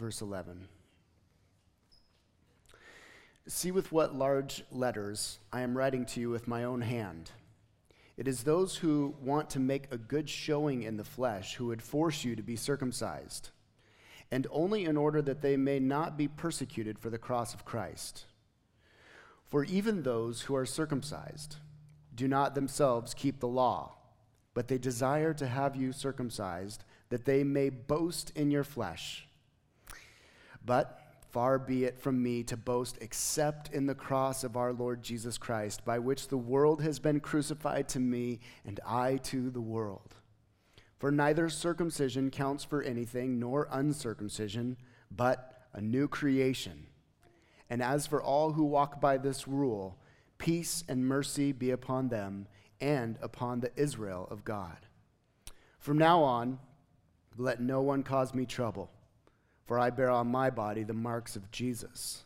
verse 11. See with what large letters I am writing to you with my own hand. It is those who want to make a good showing in the flesh who would force you to be circumcised, and only in order that they may not be persecuted for the cross of Christ. For even those who are circumcised do not themselves keep the law, but they desire to have you circumcised, that they may boast in your flesh. But far be it from me to boast except in the cross of our Lord Jesus Christ, by which the world has been crucified to me, and I to the world. For neither circumcision counts for anything, nor uncircumcision, but a new creation. And as for all who walk by this rule, peace and mercy be upon them and upon the Israel of God. From now on, let no one cause me trouble, for I bear on my body the marks of Jesus.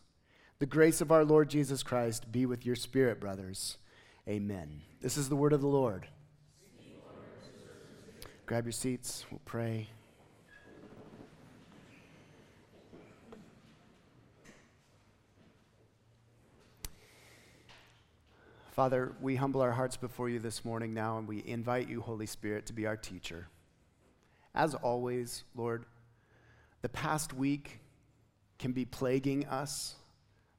The grace of our Lord Jesus Christ be with your spirit, brothers. Amen. This is the word of the Lord. Grab your seats, we'll pray. Father, we humble our hearts before you this morning now, and we invite you, Holy Spirit, to be our teacher. As always, Lord, the past week can be plaguing us,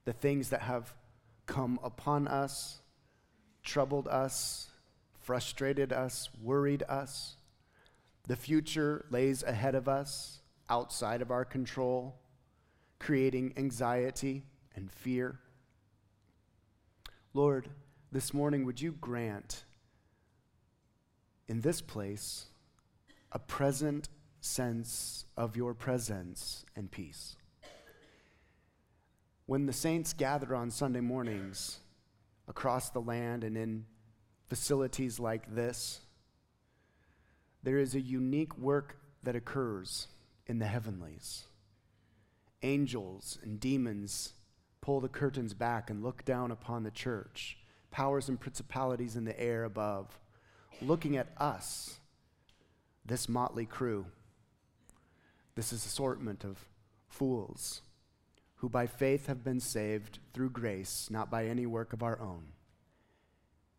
the things that have come upon us, troubled us, frustrated us, worried us. The future lays ahead of us, outside of our control, creating anxiety and fear. Lord, this morning, would you grant in this place a present sense of your presence and peace? When the saints gather on Sunday mornings across the land and in facilities like this, there is a unique work that occurs in the heavenlies. Angels and demons pull the curtains back and look down upon the church powers and principalities in the air above, looking at us, this motley crew, this is assortment of fools who by faith have been saved through grace, not by any work of our own.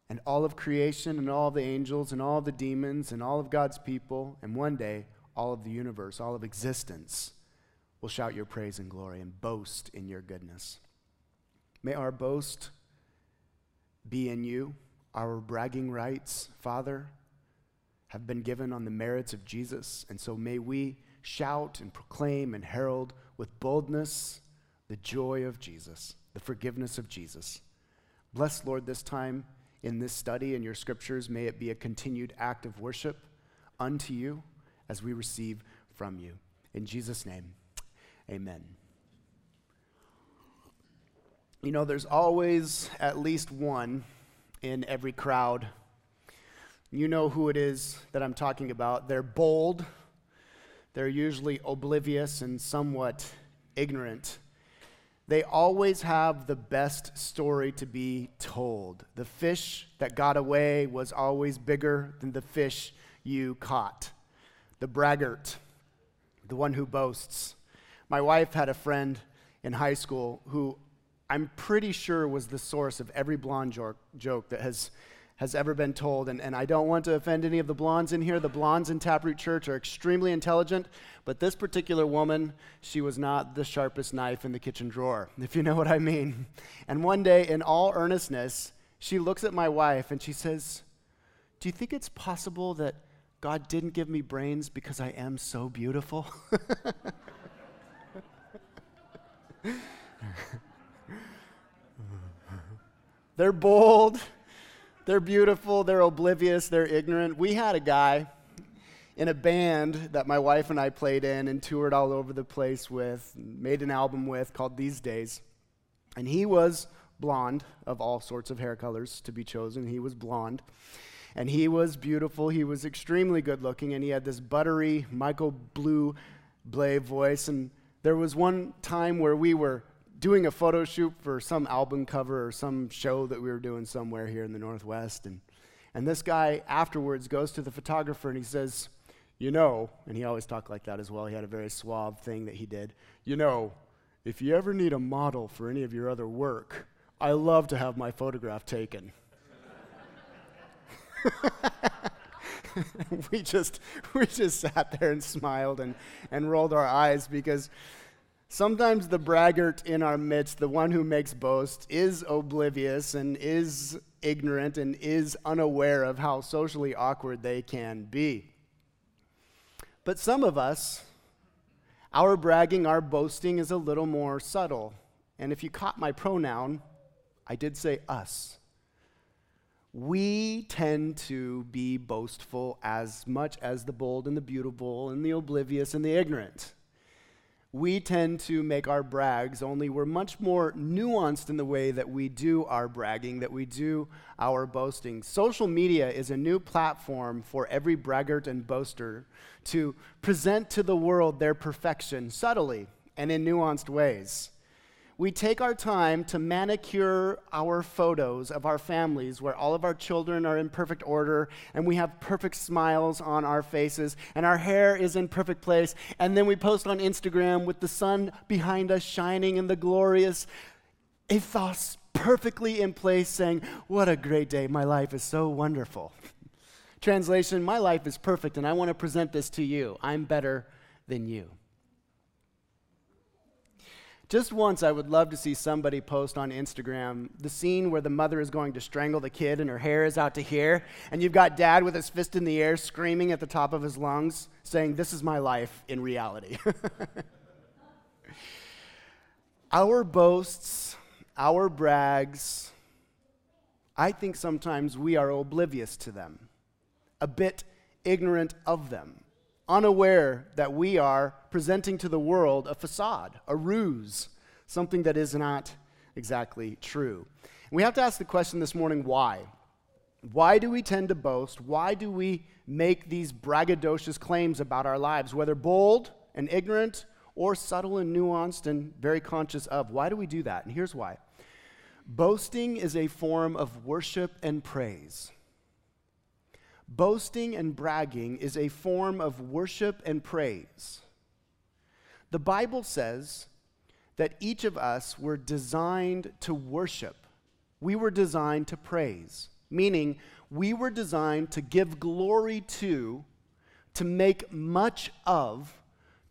And all of creation and all the angels and all the demons and all of God's people, and one day all of the universe, all of existence, will shout your praise and glory and boast in your goodness. May our boast be in you. Our bragging rights, Father, have been given on the merits of Jesus. And so may we shout and proclaim and herald with boldness the joy of Jesus, the forgiveness of Jesus. Bless, Lord, this time in this study in your scriptures. May it be a continued act of worship unto you as we receive from you. In Jesus' name, amen. You know, there's always at least one in every crowd. You know who it is that I'm talking about. They're bold, they're usually oblivious and somewhat ignorant. They always have the best story to be told. The fish that got away was always bigger than the fish you caught. The braggart, the one who boasts. My wife had a friend in high school who I'm pretty sure was the source of every blonde joke, joke that has, has ever been told. And, and I don't want to offend any of the blondes in here. The blondes in Taproot Church are extremely intelligent, but this particular woman, she was not the sharpest knife in the kitchen drawer, if you know what I mean. And one day, in all earnestness, she looks at my wife and she says, Do you think it's possible that God didn't give me brains because I am so beautiful? They're bold, they're beautiful, they're oblivious, they're ignorant. We had a guy in a band that my wife and I played in and toured all over the place with, made an album with called These Days. And he was blonde, of all sorts of hair colors to be chosen. He was blonde. And he was beautiful. He was extremely good looking. And he had this buttery Michael Blue Blay voice. And there was one time where we were doing a photo shoot for some album cover or some show that we were doing somewhere here in the Northwest. And, and this guy afterwards goes to the photographer and he says, You know, and he always talked like that as well. He had a very suave thing that he did. You know, if you ever need a model for any of your other work, I love to have my photograph taken. we just we just sat there and smiled and, and rolled our eyes because sometimes the braggart in our midst, the one who makes boast, is oblivious and is ignorant and is unaware of how socially awkward they can be. But some of us, our bragging, our boasting is a little more subtle. And if you caught my pronoun, I did say us we tend to be boastful as much as the bold and the beautiful and the oblivious and the ignorant. We tend to make our brags, only we're much more nuanced in the way that we do our bragging, that we do our boasting. Social media is a new platform for every braggart and boaster to present to the world their perfection subtly and in nuanced ways we take our time to manicure our photos of our families where all of our children are in perfect order and we have perfect smiles on our faces and our hair is in perfect place. And then we post on Instagram with the sun behind us shining and the glorious ethos perfectly in place, saying, What a great day! My life is so wonderful. Translation My life is perfect and I want to present this to you. I'm better than you. Just once, I would love to see somebody post on Instagram the scene where the mother is going to strangle the kid and her hair is out to here, and you've got dad with his fist in the air screaming at the top of his lungs, saying, This is my life in reality. our boasts, our brags, I think sometimes we are oblivious to them, a bit ignorant of them unaware that we are presenting to the world a facade, a ruse, something that is not exactly true. We have to ask the question this morning why? Why do we tend to boast? Why do we make these braggadocious claims about our lives, whether bold and ignorant or subtle and nuanced and very conscious of? Why do we do that? And here's why boasting is a form of worship and praise. Boasting and bragging is a form of worship and praise. The Bible says that each of us were designed to worship. We were designed to praise, meaning we were designed to give glory to, to make much of,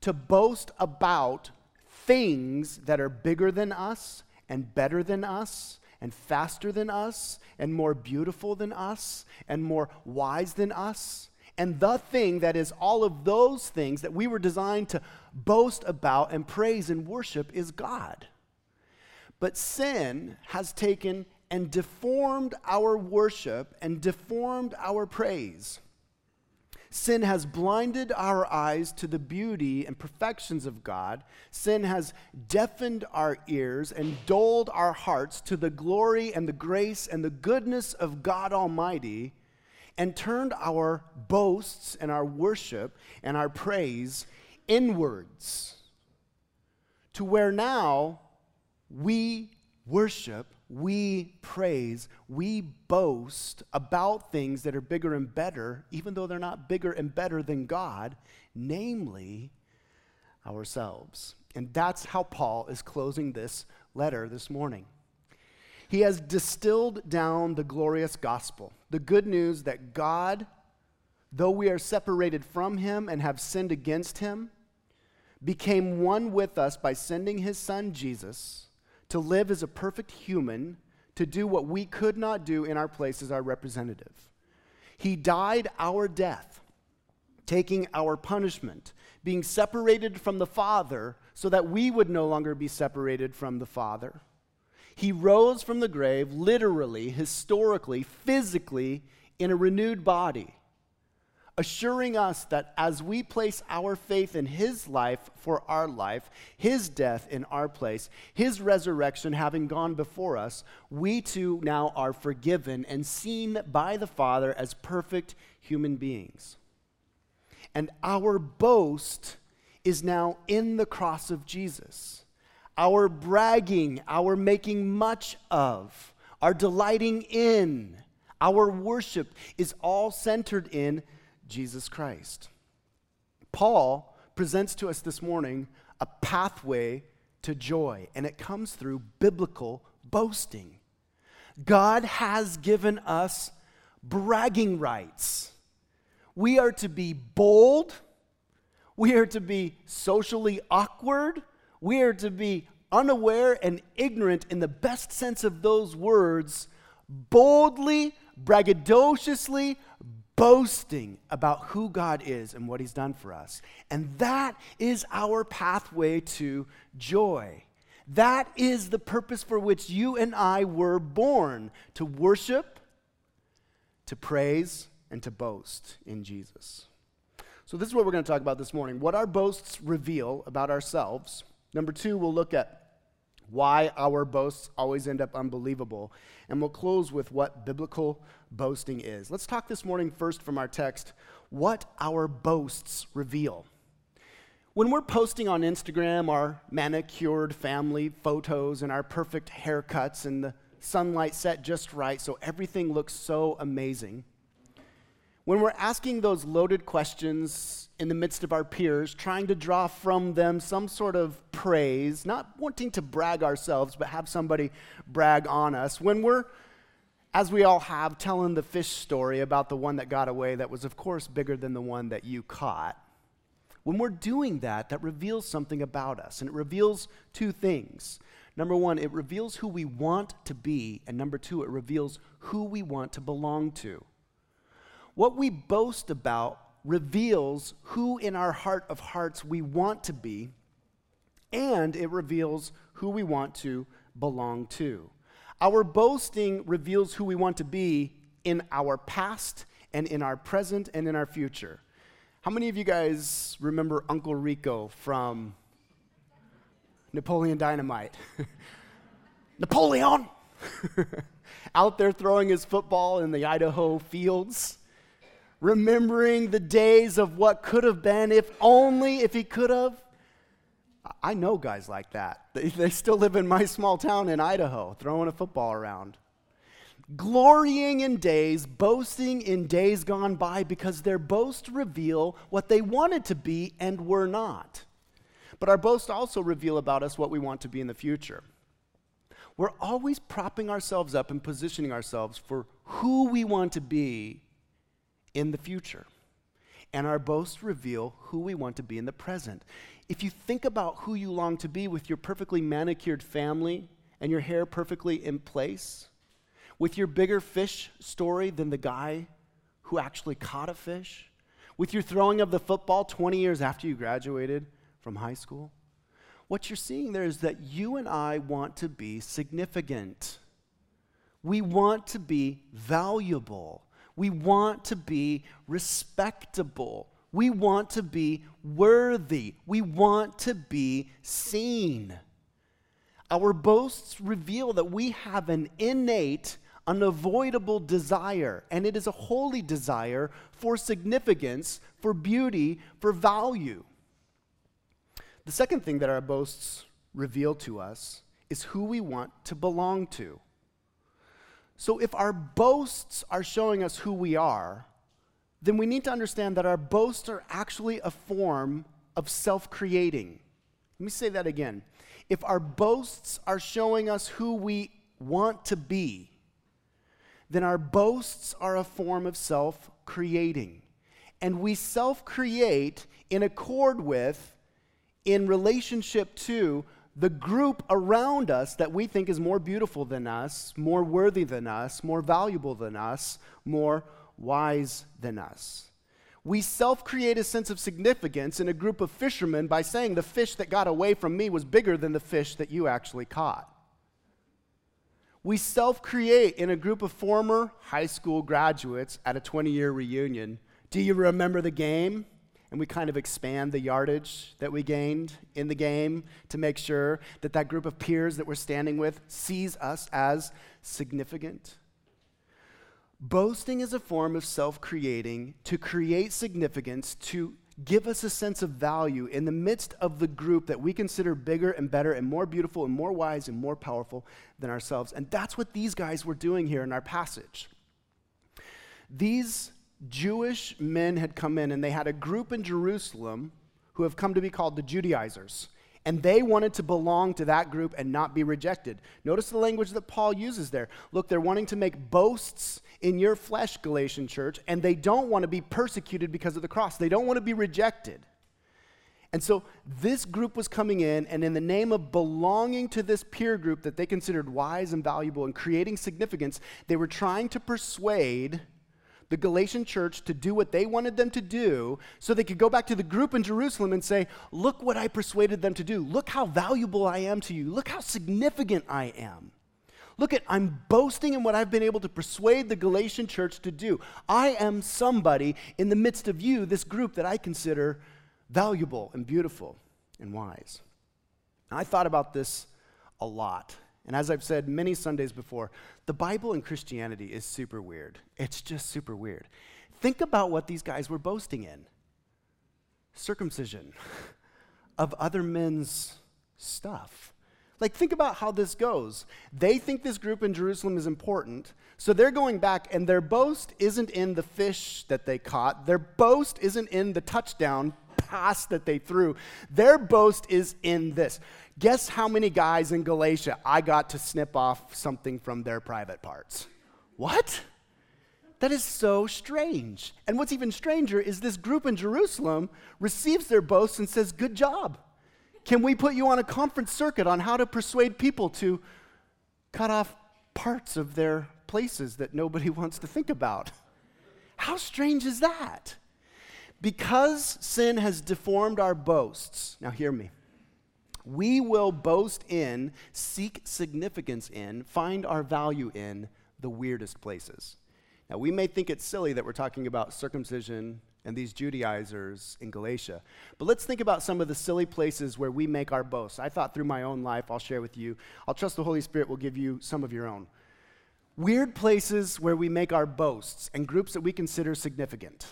to boast about things that are bigger than us and better than us and faster than us and more beautiful than us and more wise than us. And the thing that is all of those things that we were designed to boast about and praise and worship is God. But sin has taken and deformed our worship and deformed our praise. Sin has blinded our eyes to the beauty and perfections of God. Sin has deafened our ears and dulled our hearts to the glory and the grace and the goodness of God Almighty, and turned our boasts and our worship and our praise inwards to where now we worship we praise, we boast about things that are bigger and better, even though they're not bigger and better than God, namely ourselves. And that's how Paul is closing this letter this morning. He has distilled down the glorious gospel, the good news that God, though we are separated from him and have sinned against him, became one with us by sending his son Jesus to live as a perfect human, to do what we could not do in our place as our representative. He died our death, taking our punishment, being separated from the Father so that we would no longer be separated from the Father. He rose from the grave, literally, historically, physically, in a renewed body assuring us that as we place our faith in His life for our life, His death in our place, His resurrection having gone before us, we too now are forgiven and seen by the Father as perfect human beings. And our boast is now in the cross of Jesus. Our bragging, our making much of, our delighting in, our worship is all centered in Jesus Christ. Paul presents to us this morning a pathway to joy, and it comes through biblical boasting. God has given us bragging rights. We are to be bold. We are to be socially awkward. We are to be unaware and ignorant in the best sense of those words, boldly, braggadociously boasting about who God is and what He's done for us. And that is our pathway to joy. That is the purpose for which you and I were born to worship, to praise, and to boast in Jesus. So, this is what we're going to talk about this morning what our boasts reveal about ourselves. Number two, we'll look at why our boasts always end up unbelievable. And we'll close with what biblical boasting is. Let's talk this morning first from our text what our boasts reveal. When we're posting on Instagram our manicured family photos and our perfect haircuts and the sunlight set just right so everything looks so amazing, when we're asking those loaded questions in the midst of our peers, trying to draw from them some sort of praise, not wanting to brag ourselves, but have somebody brag on us, when we're, as we all have, telling the fish story about the one that got away that was, of course, bigger than the one that you caught, when we're doing that, that reveals something about us. And it reveals two things. Number one, it reveals who we want to be. And number two, it reveals who we want to belong to. What we boast about reveals who in our heart of hearts we want to be, and it reveals who we want to belong to. Our boasting reveals who we want to be in our past and in our present and in our future. How many of you guys remember Uncle Rico from Napoleon Dynamite? Napoleon! Out there throwing his football in the Idaho fields, remembering the days of what could have been, if only, if he could have. I know guys like that. They, still live in my small town in Idaho, throwing a football around glorying in days, boasting in days gone by, because their boasts reveal what they wanted to be and were not. But our boasts also reveal about us what we want to be in the future. We're always propping ourselves up and positioning ourselves for who we want to be in the future. And our boasts reveal who we want to be in the present. If you think about who you long to be with your perfectly manicured family and your hair perfectly in place, with your bigger fish story than the guy who actually caught a fish? With your throwing of the football 20 years after you graduated from high school? What you're seeing there is that you and I want to be significant. We want to be valuable. We want to be respectable. We want to be worthy. We want to be seen. Our boasts reveal that we have an innate unavoidable desire, and it is a holy desire for significance, for beauty, for value. The second thing that our boasts reveal to us is who we want to belong to. So, if our boasts are showing us who we are, then we need to understand that our boasts are actually a form of self creating. Let me say that again. If our boasts are showing us who we want to be, then our boasts are a form of self creating. And we self create in accord with, in relationship to, the group around us that we think is more beautiful than us, more worthy than us, more valuable than us, more wise than us. We self create a sense of significance in a group of fishermen by saying the fish that got away from me was bigger than the fish that you actually caught we self create in a group of former high school graduates at a 20 year reunion. Do you remember the game? And we kind of expand the yardage that we gained in the game to make sure that that group of peers that we're standing with sees us as significant. Boasting is a form of self creating to create significance, to give us a sense of value in the midst of the group that we consider bigger and better and more beautiful and more wise and more powerful than ourselves. And that's what these guys were doing here in our passage. These Jewish men had come in and they had a group in Jerusalem who have come to be called the Judaizers. And they wanted to belong to that group and not be rejected. Notice the language that Paul uses there. Look, they're wanting to make boasts in your flesh, Galatian church, and they don't want to be persecuted because of the cross. They don't want to be rejected. And so this group was coming in, and in the name of belonging to this peer group that they considered wise and valuable and creating significance, they were trying to persuade the Galatian church to do what they wanted them to do so they could go back to the group in Jerusalem and say, Look what I persuaded them to do. Look how valuable I am to you. Look how significant I am. Look at, I'm boasting in what I've been able to persuade the Galatian church to do. I am somebody in the midst of you, this group that I consider valuable and beautiful and wise. I thought about this a lot. And as I've said many Sundays before, the Bible and Christianity is super weird. It's just super weird. Think about what these guys were boasting in circumcision of other men's stuff. Like, think about how this goes. They think this group in Jerusalem is important, so they're going back, and their boast isn't in the fish that they caught, their boast isn't in the touchdown pass that they threw. Their boast is in this. Guess how many guys in Galatia I got to snip off something from their private parts? What? That is so strange. And what's even stranger is this group in Jerusalem receives their boast and says, Good job. Can we put you on a conference circuit on how to persuade people to cut off parts of their places that nobody wants to think about? How strange is that? Because sin has deformed our boasts, now hear me, we will boast in, seek significance in, find our value in the weirdest places. Now, we may think it's silly that we're talking about circumcision and these Judaizers in Galatia. But let's think about some of the silly places where we make our boasts. I thought through my own life, I'll share with you. I'll trust the Holy Spirit will give you some of your own. Weird places where we make our boasts and groups that we consider significant.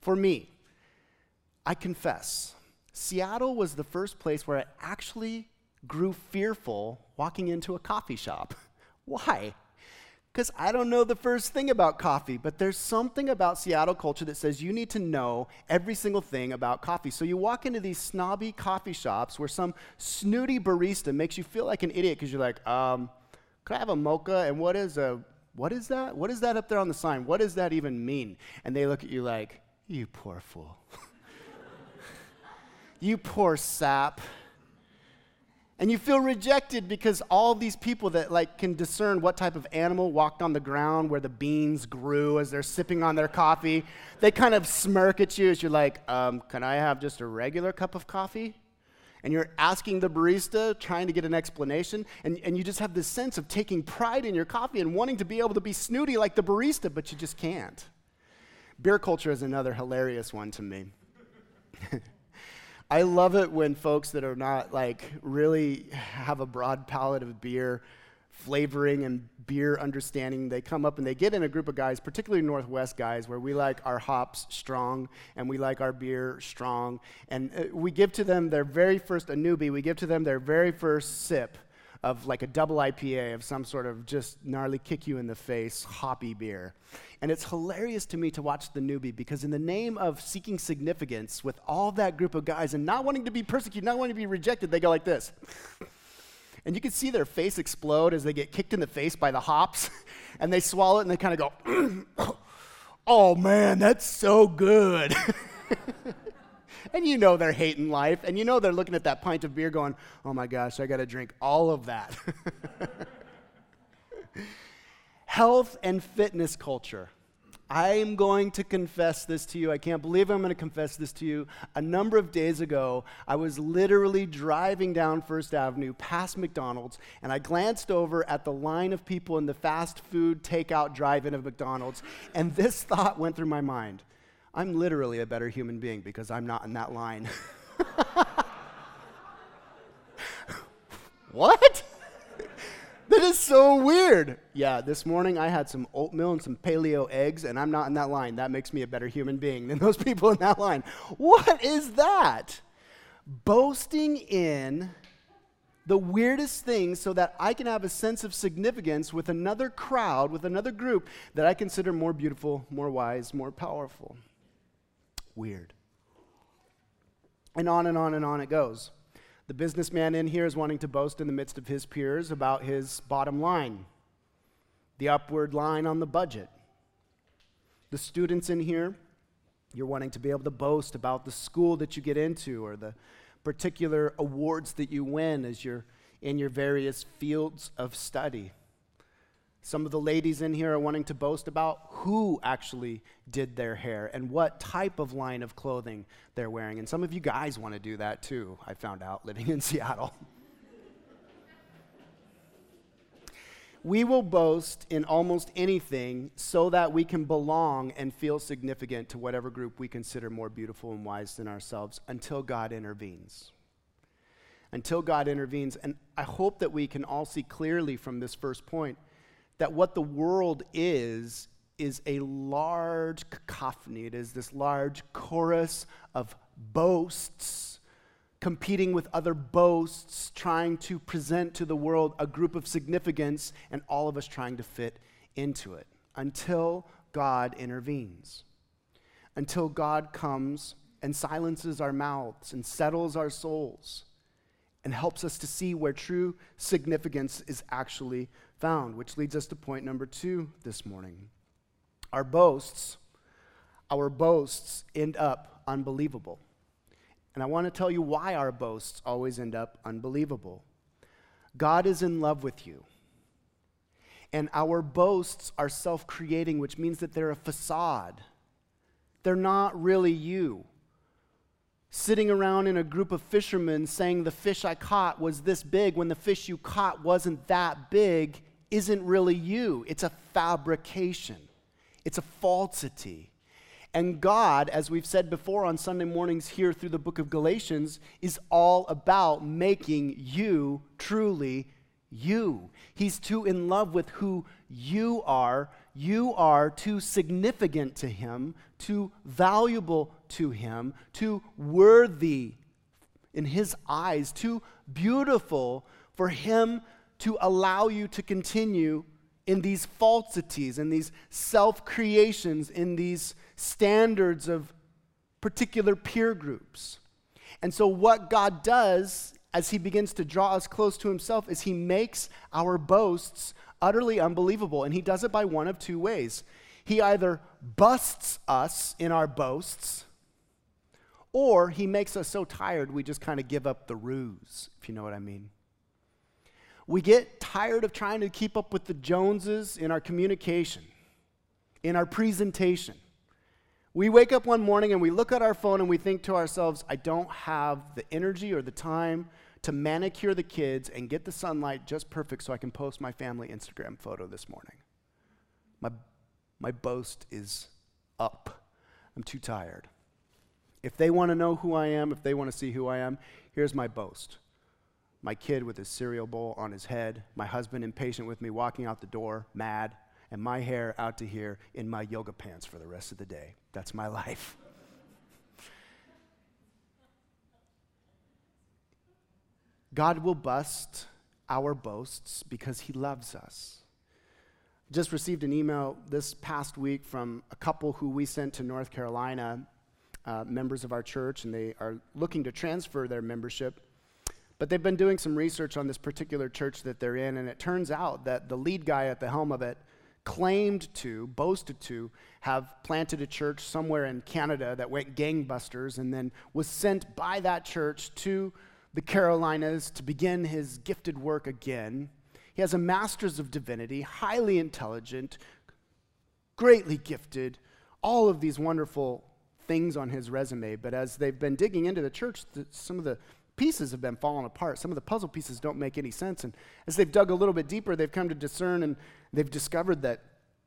For me, I confess, Seattle was the first place where I actually grew fearful walking into a coffee shop. Why? Because I don't know the first thing about coffee, but there's something about Seattle culture that says you need to know every single thing about coffee. So you walk into these snobby coffee shops where some snooty barista makes you feel like an idiot because you're like, um, could I have a mocha? And what is a what is that? What is that up there on the sign? What does that even mean? And they look at you like, you poor fool. you poor sap. And you feel rejected because all these people that like can discern what type of animal walked on the ground where the beans grew as they're sipping on their coffee, they kind of smirk at you as you're like, um, "Can I have just a regular cup of coffee?" And you're asking the barista, trying to get an explanation, and, and you just have this sense of taking pride in your coffee and wanting to be able to be snooty like the barista, but you just can't. Beer culture is another hilarious one to me. I love it when folks that are not like really have a broad palette of beer flavoring and beer understanding, they come up and they get in a group of guys, particularly Northwest guys, where we like our hops strong and we like our beer strong. And uh, we give to them their very first, a newbie, we give to them their very first sip of like a double IPA of some sort of just gnarly kick you in the face hoppy beer. And it's hilarious to me to watch the newbie because, in the name of seeking significance with all that group of guys and not wanting to be persecuted, not wanting to be rejected, they go like this. And you can see their face explode as they get kicked in the face by the hops. and they swallow it and they kind of go, oh man, that's so good. And you know they're hating life, and you know they're looking at that pint of beer going, oh my gosh, I got to drink all of that. Health and fitness culture. I am going to confess this to you. I can't believe I'm going to confess this to you. A number of days ago, I was literally driving down First Avenue past McDonald's, and I glanced over at the line of people in the fast food takeout drive in of McDonald's, and this thought went through my mind I'm literally a better human being because I'm not in that line. what? that is so weird. Yeah, this morning I had some oatmeal and some paleo eggs, and I'm not in that line. That makes me a better human being than those people in that line. What is that? Boasting in the weirdest things so that I can have a sense of significance with another crowd, with another group that I consider more beautiful, more wise, more powerful. Weird. And on and on and on it goes. The businessman in here is wanting to boast in the midst of his peers about his bottom line, the upward line on the budget. The students in here, you're wanting to be able to boast about the school that you get into or the particular awards that you win as you're in your various fields of study. Some of the ladies in here are wanting to boast about who actually did their hair and what type of line of clothing they're wearing. And some of you guys want to do that too, I found out living in Seattle. we will boast in almost anything so that we can belong and feel significant to whatever group we consider more beautiful and wise than ourselves until God intervenes. Until God intervenes. And I hope that we can all see clearly from this first point that what the world is, is a large cacophony. It is this large chorus of boasts competing with other boasts, trying to present to the world a group of significance, and all of us trying to fit into it until God intervenes. Until God comes and silences our mouths and settles our souls and helps us to see where true significance is actually found, which leads us to point number two this morning. Our boasts, our boasts end up unbelievable. And I want to tell you why our boasts always end up unbelievable. God is in love with you. And our boasts are self creating, which means that they're a facade. They're not really you. Sitting around in a group of fishermen saying the fish I caught was this big when the fish you caught wasn't that big isn't really you. It's a fabrication, it's a falsity. And God, as we've said before on Sunday mornings here through the book of Galatians, is all about making you truly you. He's too in love with who you are. You are too significant to Him, too valuable to Him, too worthy in His eyes, too beautiful for Him to allow you to continue in these falsities, in these self creations, in these standards of particular peer groups. And so, what God does as He begins to draw us close to Himself is He makes our boasts utterly unbelievable. And He does it by one of two ways. He either busts us in our boasts, or He makes us so tired we just kind of give up the ruse, if you know what I mean. We get tired of trying to keep up with the Joneses in our communication, in our presentation. We wake up one morning and we look at our phone and we think to ourselves, I don't have the energy or the time to manicure the kids and get the sunlight just perfect so I can post my family Instagram photo this morning. My, my boast is up. I'm too tired. If they want to know who I am, if they want to see who I am, here's my boast my kid with his cereal bowl on his head, my husband impatient with me walking out the door, mad, and my hair out to here in my yoga pants for the rest of the day. That's my life. God will bust our boasts because he loves us. Just received an email this past week from a couple who we sent to North Carolina, uh, members of our church, and they are looking to transfer their membership but they've been doing some research on this particular church that they're in, and it turns out that the lead guy at the helm of it claimed to, boasted to, have planted a church somewhere in Canada that went gangbusters and then was sent by that church to the Carolinas to begin his gifted work again. He has a master's of divinity, highly intelligent, greatly gifted, all of these wonderful things on his resume. But as they've been digging into the church, the, some of the pieces have been falling apart. Some of the puzzle pieces don't make any sense. And as they've dug a little bit deeper, they've come to discern and they've discovered that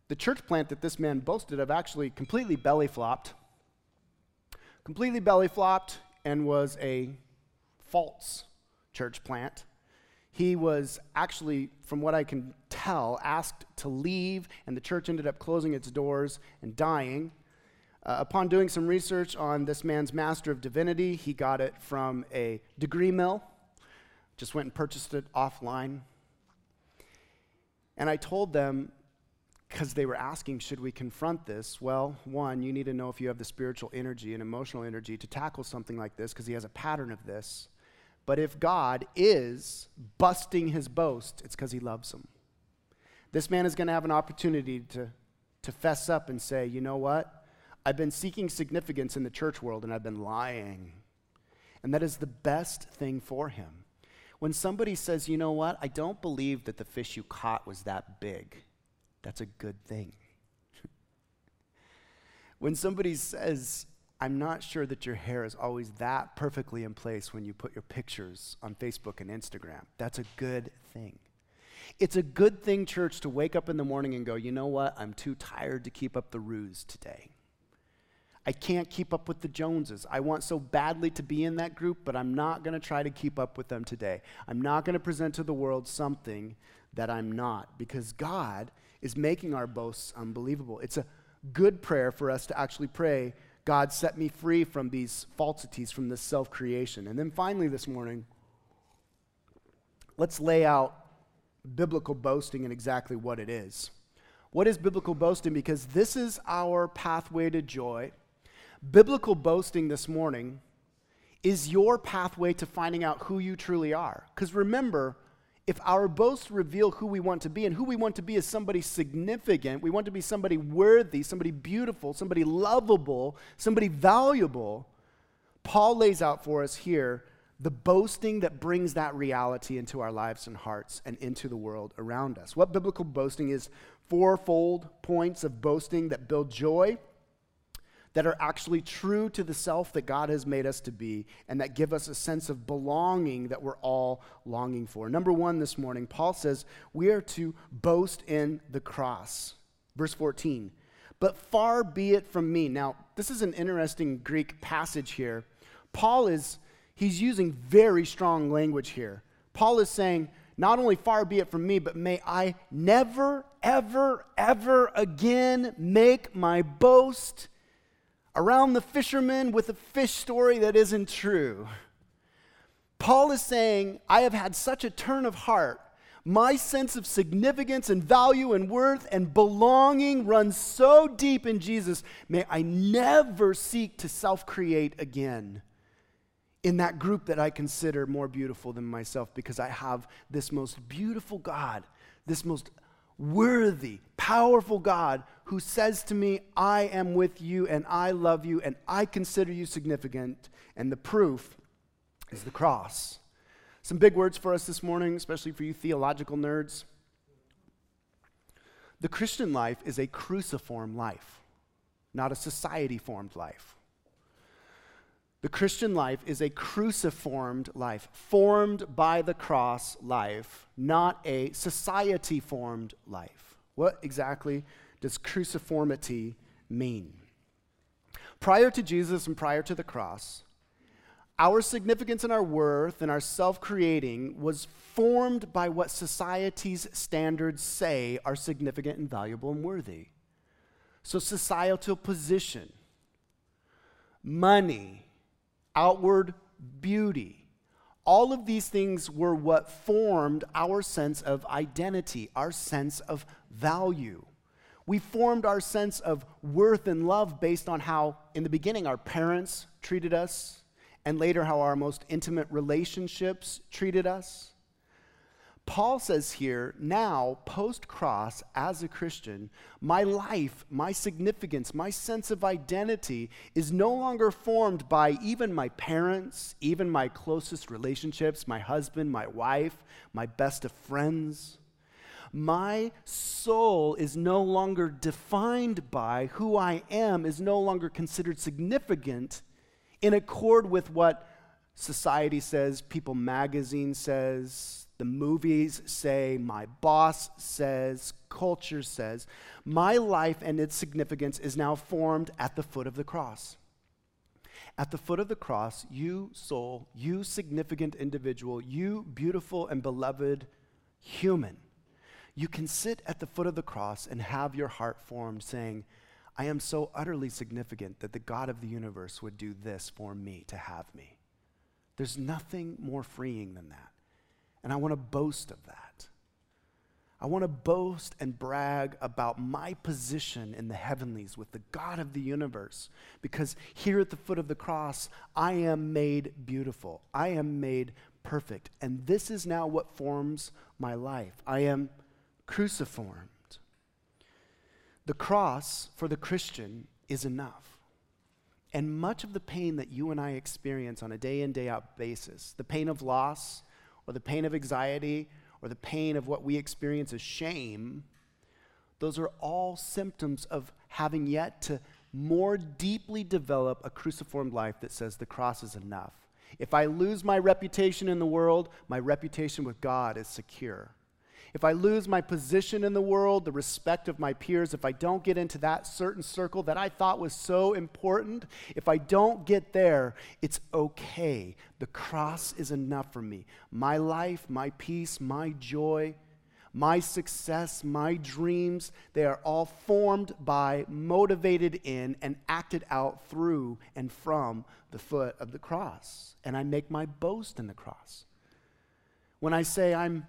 the church plant that this man boasted of actually completely belly flopped, completely belly flopped, and was a false church plant. He was actually, from what I can tell, asked to leave, and the church ended up closing its doors and dying. Uh, upon doing some research on this man's Master of Divinity, he got it from a degree mill, just went and purchased it offline. And I told them, because they were asking, should we confront this? Well, one, you need to know if you have the spiritual energy and emotional energy to tackle something like this, because he has a pattern of this. But if God is busting his boast, it's because he loves him. This man is going to have an opportunity to, to fess up and say, you know what? I've been seeking significance in the church world and I've been lying. And that is the best thing for him. When somebody says, you know what? I don't believe that the fish you caught was that big, that's a good thing. when somebody says, I'm not sure that your hair is always that perfectly in place when you put your pictures on Facebook and Instagram. That's a good thing. It's a good thing, church, to wake up in the morning and go, you know what? I'm too tired to keep up the ruse today. I can't keep up with the Joneses. I want so badly to be in that group, but I'm not going to try to keep up with them today. I'm not going to present to the world something that I'm not because God is making our boasts unbelievable. It's a good prayer for us to actually pray God, set me free from these falsities, from this self creation. And then finally, this morning, let's lay out biblical boasting and exactly what it is. What is biblical boasting? Because this is our pathway to joy. Biblical boasting this morning is your pathway to finding out who you truly are. Because remember, if our boasts reveal who we want to be, and who we want to be is somebody significant, we want to be somebody worthy, somebody beautiful, somebody lovable, somebody valuable, Paul lays out for us here the boasting that brings that reality into our lives and hearts and into the world around us. What biblical boasting is fourfold points of boasting that build joy that are actually true to the self that God has made us to be and that give us a sense of belonging that we're all longing for. Number one this morning, Paul says we are to boast in the cross. Verse 14, but far be it from me. Now, this is an interesting Greek passage here. Paul is, he's using very strong language here. Paul is saying, not only far be it from me, but may I never, ever, ever again make my boast around the fishermen with a fish story that isn't true. Paul is saying, I have had such a turn of heart. My sense of significance and value and worth and belonging runs so deep in Jesus. May I never seek to self create again in that group that I consider more beautiful than myself because I have this most beautiful God, this most worthy, powerful God who says to me, I am with you and I love you and I consider you significant. And the proof is the cross. Some big words for us this morning, especially for you theological nerds. The Christian life is a cruciform life, not a society formed life. The Christian life is a cruciformed life, formed by the cross life, not a society formed life. What exactly does cruciformity mean? Prior to Jesus and prior to the cross, our significance and our worth and our self creating was formed by what society's standards say are significant and valuable and worthy. So, societal position, money, outward beauty. All of these things were what formed our sense of identity, our sense of value. We formed our sense of worth and love based on how, in the beginning, our parents treated us, and later, how our most intimate relationships treated us. Paul says here, now, post cross, as a Christian, my life, my significance, my sense of identity is no longer formed by even my parents, even my closest relationships, my husband, my wife, my best of friends. My soul is no longer defined by who I am, is no longer considered significant in accord with what society says, People magazine says, the movies say, my boss says, culture says. My life and its significance is now formed at the foot of the cross. At the foot of the cross, you, soul, you, significant individual, you, beautiful and beloved human, you can sit at the foot of the cross and have your heart formed, saying, I am so utterly significant that the God of the universe would do this for me to have me. There's nothing more freeing than that. And I want to boast of that. I want to boast and brag about my position in the heavenlies with the God of the universe. Because here at the foot of the cross, I am made beautiful. I am made perfect. And this is now what forms my life. I am cruciformed. The cross for the Christian is enough. And much of the pain that you and I experience on a day in, day out basis, the pain of loss, or the pain of anxiety, or the pain of what we experience as shame, those are all symptoms of having yet to more deeply develop a cruciformed life that says the cross is enough. If I lose my reputation in the world, my reputation with God is secure if I lose my position in the world, the respect of my peers, if I don't get into that certain circle that I thought was so important, if I don't get there, it's okay. The cross is enough for me. My life, my peace, my joy, my success, my dreams, they are all formed by, motivated in, and acted out through and from the foot of the cross. And I make my boast in the cross. When I say I'm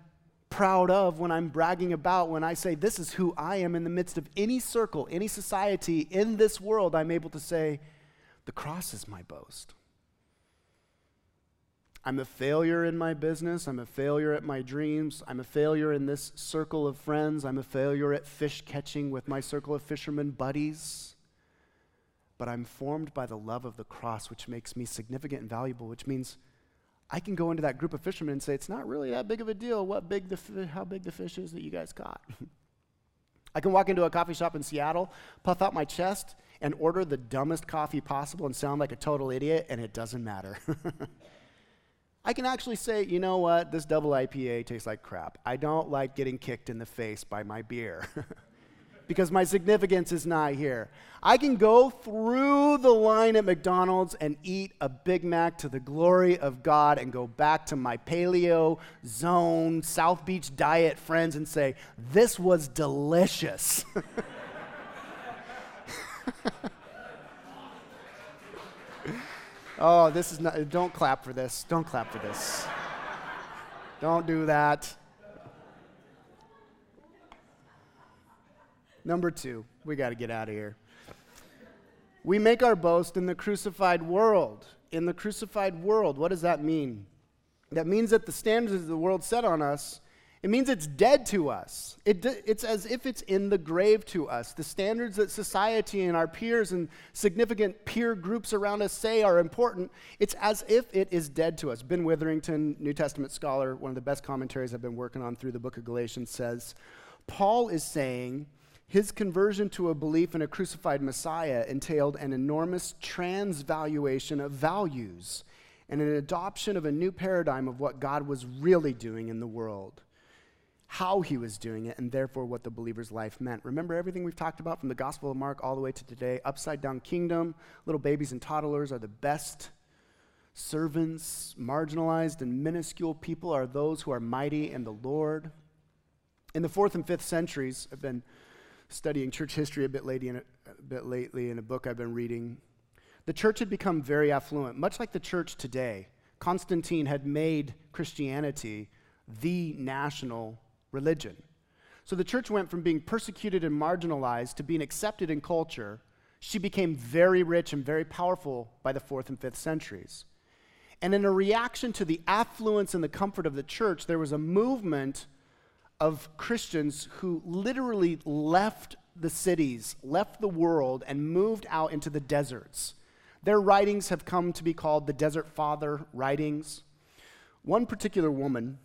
proud of, when I'm bragging about, when I say, This is who I am in the midst of any circle, any society in this world, I'm able to say, The cross is my boast. I'm a failure in my business. I'm a failure at my dreams. I'm a failure in this circle of friends. I'm a failure at fish catching with my circle of fishermen buddies. But I'm formed by the love of the cross, which makes me significant and valuable, which means I can go into that group of fishermen and say, it's not really that big of a deal what big the how big the fish is that you guys caught. I can walk into a coffee shop in Seattle, puff out my chest, and order the dumbest coffee possible and sound like a total idiot, and it doesn't matter. I can actually say, you know what, this double IPA tastes like crap. I don't like getting kicked in the face by my beer. because my significance is not here. I can go through the line at McDonald's and eat a Big Mac to the glory of God and go back to my paleo zone, South Beach diet friends and say, This was delicious. oh, this is not, don't clap for this. Don't clap for this. Don't do that. Number two, we got to get out of here. We make our boast in the crucified world. In the crucified world, what does that mean? That means that the standards of the world set on us, it means it's dead to us. It, it's as if it's in the grave to us. The standards that society and our peers and significant peer groups around us say are important, it's as if it is dead to us. Ben Witherington, New Testament scholar, one of the best commentaries I've been working on through the book of Galatians, says Paul is saying, his conversion to a belief in a crucified Messiah entailed an enormous transvaluation of values and an adoption of a new paradigm of what God was really doing in the world, how he was doing it, and therefore what the believer's life meant. Remember everything we've talked about from the Gospel of Mark all the way to today? Upside down kingdom, little babies and toddlers are the best servants, marginalized and minuscule people are those who are mighty in the Lord. In the fourth and fifth centuries, I've been studying church history a bit, lately in a, a bit lately in a book I've been reading. The church had become very affluent, much like the church today. Constantine had made Christianity the national religion. So the church went from being persecuted and marginalized to being accepted in culture. She became very rich and very powerful by the fourth and fifth centuries. And in a reaction to the affluence and the comfort of the church, there was a movement of Christians who literally left the cities, left the world, and moved out into the deserts. Their writings have come to be called the Desert Father writings. One particular woman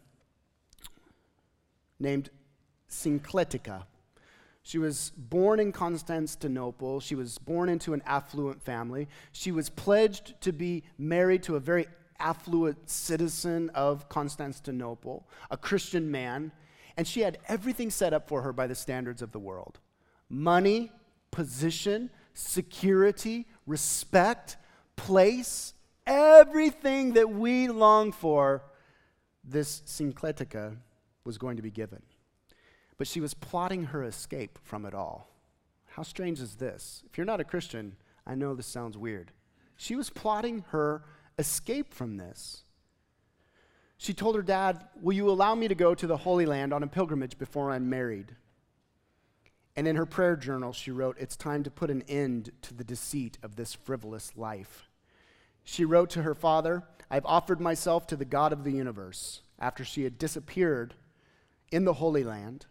named Syncletica. She was born in Constantinople. She was born into an affluent family. She was pledged to be married to a very affluent citizen of Constantinople, a Christian man and she had everything set up for her by the standards of the world money, position, security, respect, place, everything that we long for, this Syncletica was going to be given. But she was plotting her escape from it all. How strange is this? If you're not a Christian, I know this sounds weird. She was plotting her escape from this. She told her dad, Will you allow me to go to the Holy Land on a pilgrimage before I'm married? And in her prayer journal, she wrote, It's time to put an end to the deceit of this frivolous life. She wrote to her father, I've offered myself to the God of the universe after she had disappeared in the Holy Land,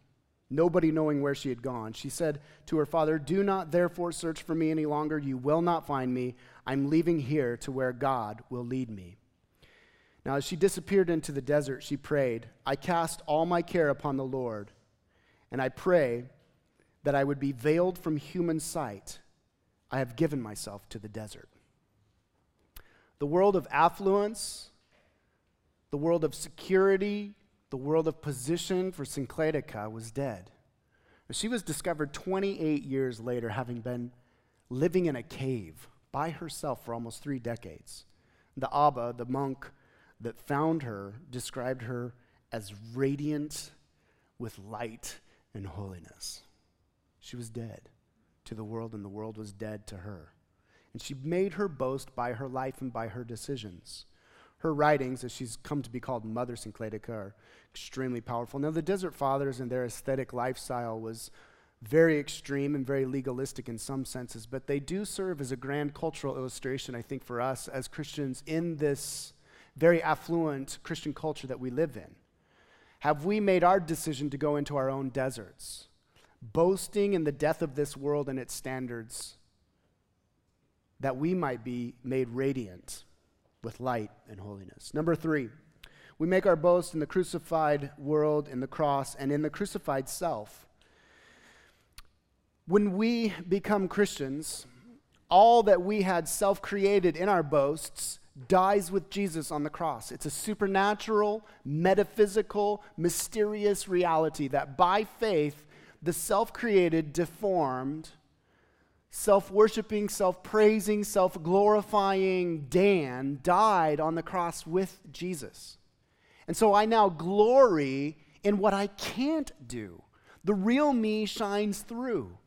nobody knowing where she had gone. She said to her father, Do not therefore search for me any longer. You will not find me. I'm leaving here to where God will lead me. Now, as she disappeared into the desert, she prayed, I cast all my care upon the Lord, and I pray that I would be veiled from human sight. I have given myself to the desert. The world of affluence, the world of security, the world of position for Syncletica was dead. She was discovered 28 years later, having been living in a cave by herself for almost three decades. The Abba, the monk that found her described her as radiant with light and holiness. She was dead to the world, and the world was dead to her. And she made her boast by her life and by her decisions. Her writings, as she's come to be called Mother Syncletica, are extremely powerful. Now, the Desert Fathers and their aesthetic lifestyle was very extreme and very legalistic in some senses, but they do serve as a grand cultural illustration, I think, for us as Christians in this very affluent Christian culture that we live in? Have we made our decision to go into our own deserts, boasting in the death of this world and its standards, that we might be made radiant with light and holiness? Number three, we make our boast in the crucified world, in the cross, and in the crucified self. When we become Christians, all that we had self created in our boasts dies with Jesus on the cross. It's a supernatural, metaphysical, mysterious reality that by faith, the self created, deformed, self worshiping, self praising, self glorifying Dan died on the cross with Jesus. And so I now glory in what I can't do. The real me shines through.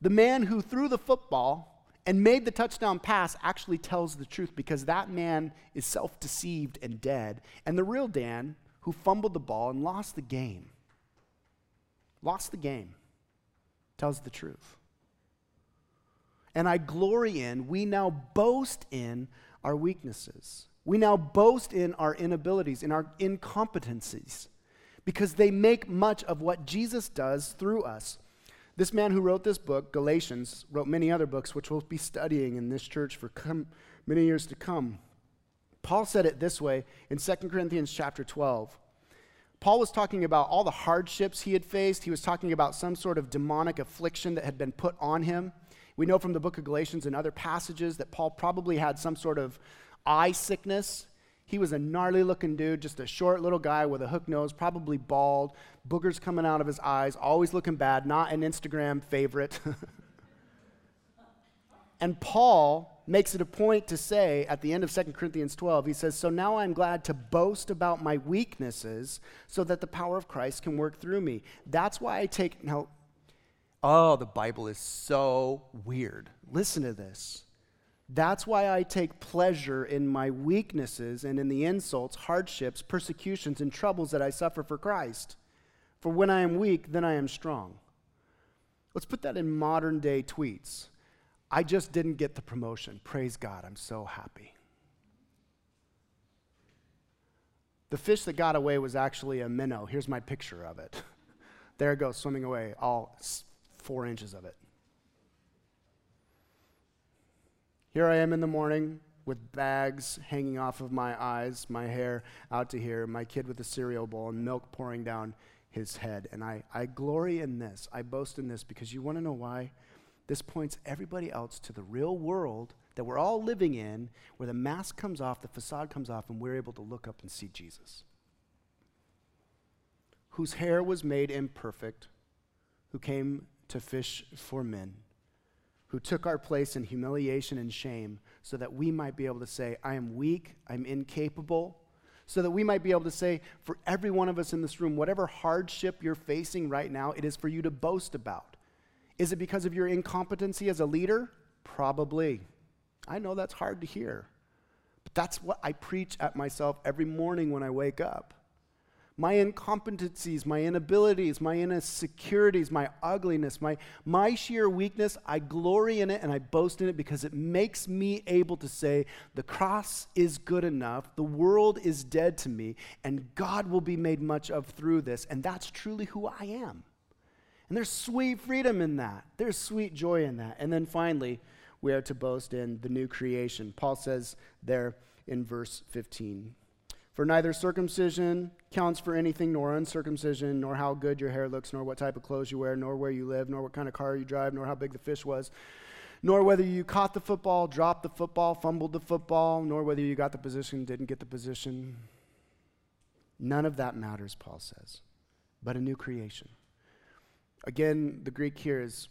The man who threw the football and made the touchdown pass actually tells the truth because that man is self deceived and dead. And the real Dan, who fumbled the ball and lost the game, lost the game, tells the truth. And I glory in, we now boast in our weaknesses. We now boast in our inabilities, in our incompetencies, because they make much of what Jesus does through us. This man who wrote this book, Galatians, wrote many other books, which we'll be studying in this church for come, many years to come. Paul said it this way in 2 Corinthians chapter 12. Paul was talking about all the hardships he had faced. He was talking about some sort of demonic affliction that had been put on him. We know from the book of Galatians and other passages that Paul probably had some sort of eye sickness. He was a gnarly looking dude, just a short little guy with a hook nose, probably bald, boogers coming out of his eyes, always looking bad, not an Instagram favorite. and Paul makes it a point to say at the end of 2 Corinthians 12, he says, So now I'm glad to boast about my weaknesses so that the power of Christ can work through me. That's why I take, now, oh, the Bible is so weird. Listen to this. That's why I take pleasure in my weaknesses and in the insults, hardships, persecutions, and troubles that I suffer for Christ. For when I am weak, then I am strong. Let's put that in modern day tweets. I just didn't get the promotion. Praise God, I'm so happy. The fish that got away was actually a minnow. Here's my picture of it. there it goes, swimming away, all four inches of it. Here I am in the morning with bags hanging off of my eyes, my hair out to here, my kid with a cereal bowl and milk pouring down his head. And I, I glory in this. I boast in this because you want to know why? This points everybody else to the real world that we're all living in, where the mask comes off, the facade comes off, and we're able to look up and see Jesus. Whose hair was made imperfect, who came to fish for men who took our place in humiliation and shame so that we might be able to say, I am weak, I'm incapable, so that we might be able to say, for every one of us in this room, whatever hardship you're facing right now, it is for you to boast about. Is it because of your incompetency as a leader? Probably. I know that's hard to hear. But That's what I preach at myself every morning when I wake up. My incompetencies, my inabilities, my insecurities, my ugliness, my, my sheer weakness, I glory in it and I boast in it because it makes me able to say, the cross is good enough, the world is dead to me, and God will be made much of through this. And that's truly who I am. And there's sweet freedom in that, there's sweet joy in that. And then finally, we are to boast in the new creation. Paul says there in verse 15. For neither circumcision counts for anything, nor uncircumcision, nor how good your hair looks, nor what type of clothes you wear, nor where you live, nor what kind of car you drive, nor how big the fish was, nor whether you caught the football, dropped the football, fumbled the football, nor whether you got the position, didn't get the position. None of that matters, Paul says, but a new creation. Again, the Greek here is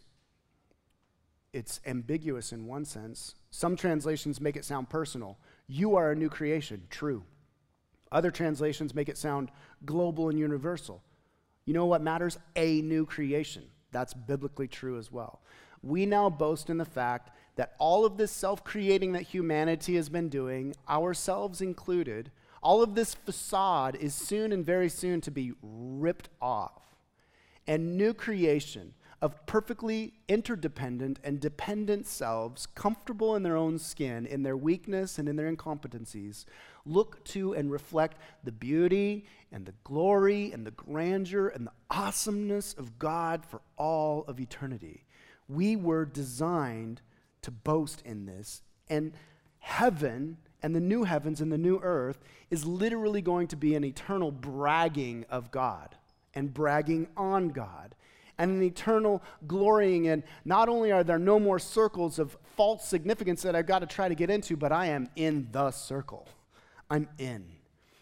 it's ambiguous in one sense. Some translations make it sound personal. You are a new creation, true. Other translations make it sound global and universal. You know what matters? A new creation. That's biblically true as well. We now boast in the fact that all of this self creating that humanity has been doing, ourselves included, all of this facade is soon and very soon to be ripped off. And new creation of perfectly interdependent and dependent selves, comfortable in their own skin, in their weakness and in their incompetencies, look to and reflect the beauty and the glory and the grandeur and the awesomeness of God for all of eternity. We were designed to boast in this, and heaven and the new heavens and the new earth is literally going to be an eternal bragging of God and bragging on God and an eternal glorying in not only are there no more circles of false significance that I've got to try to get into, but I am in the circle. I'm in.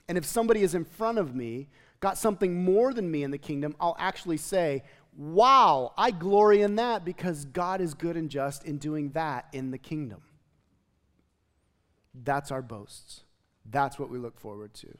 And if somebody is in front of me, got something more than me in the kingdom, I'll actually say, Wow, I glory in that because God is good and just in doing that in the kingdom. That's our boasts. That's what we look forward to.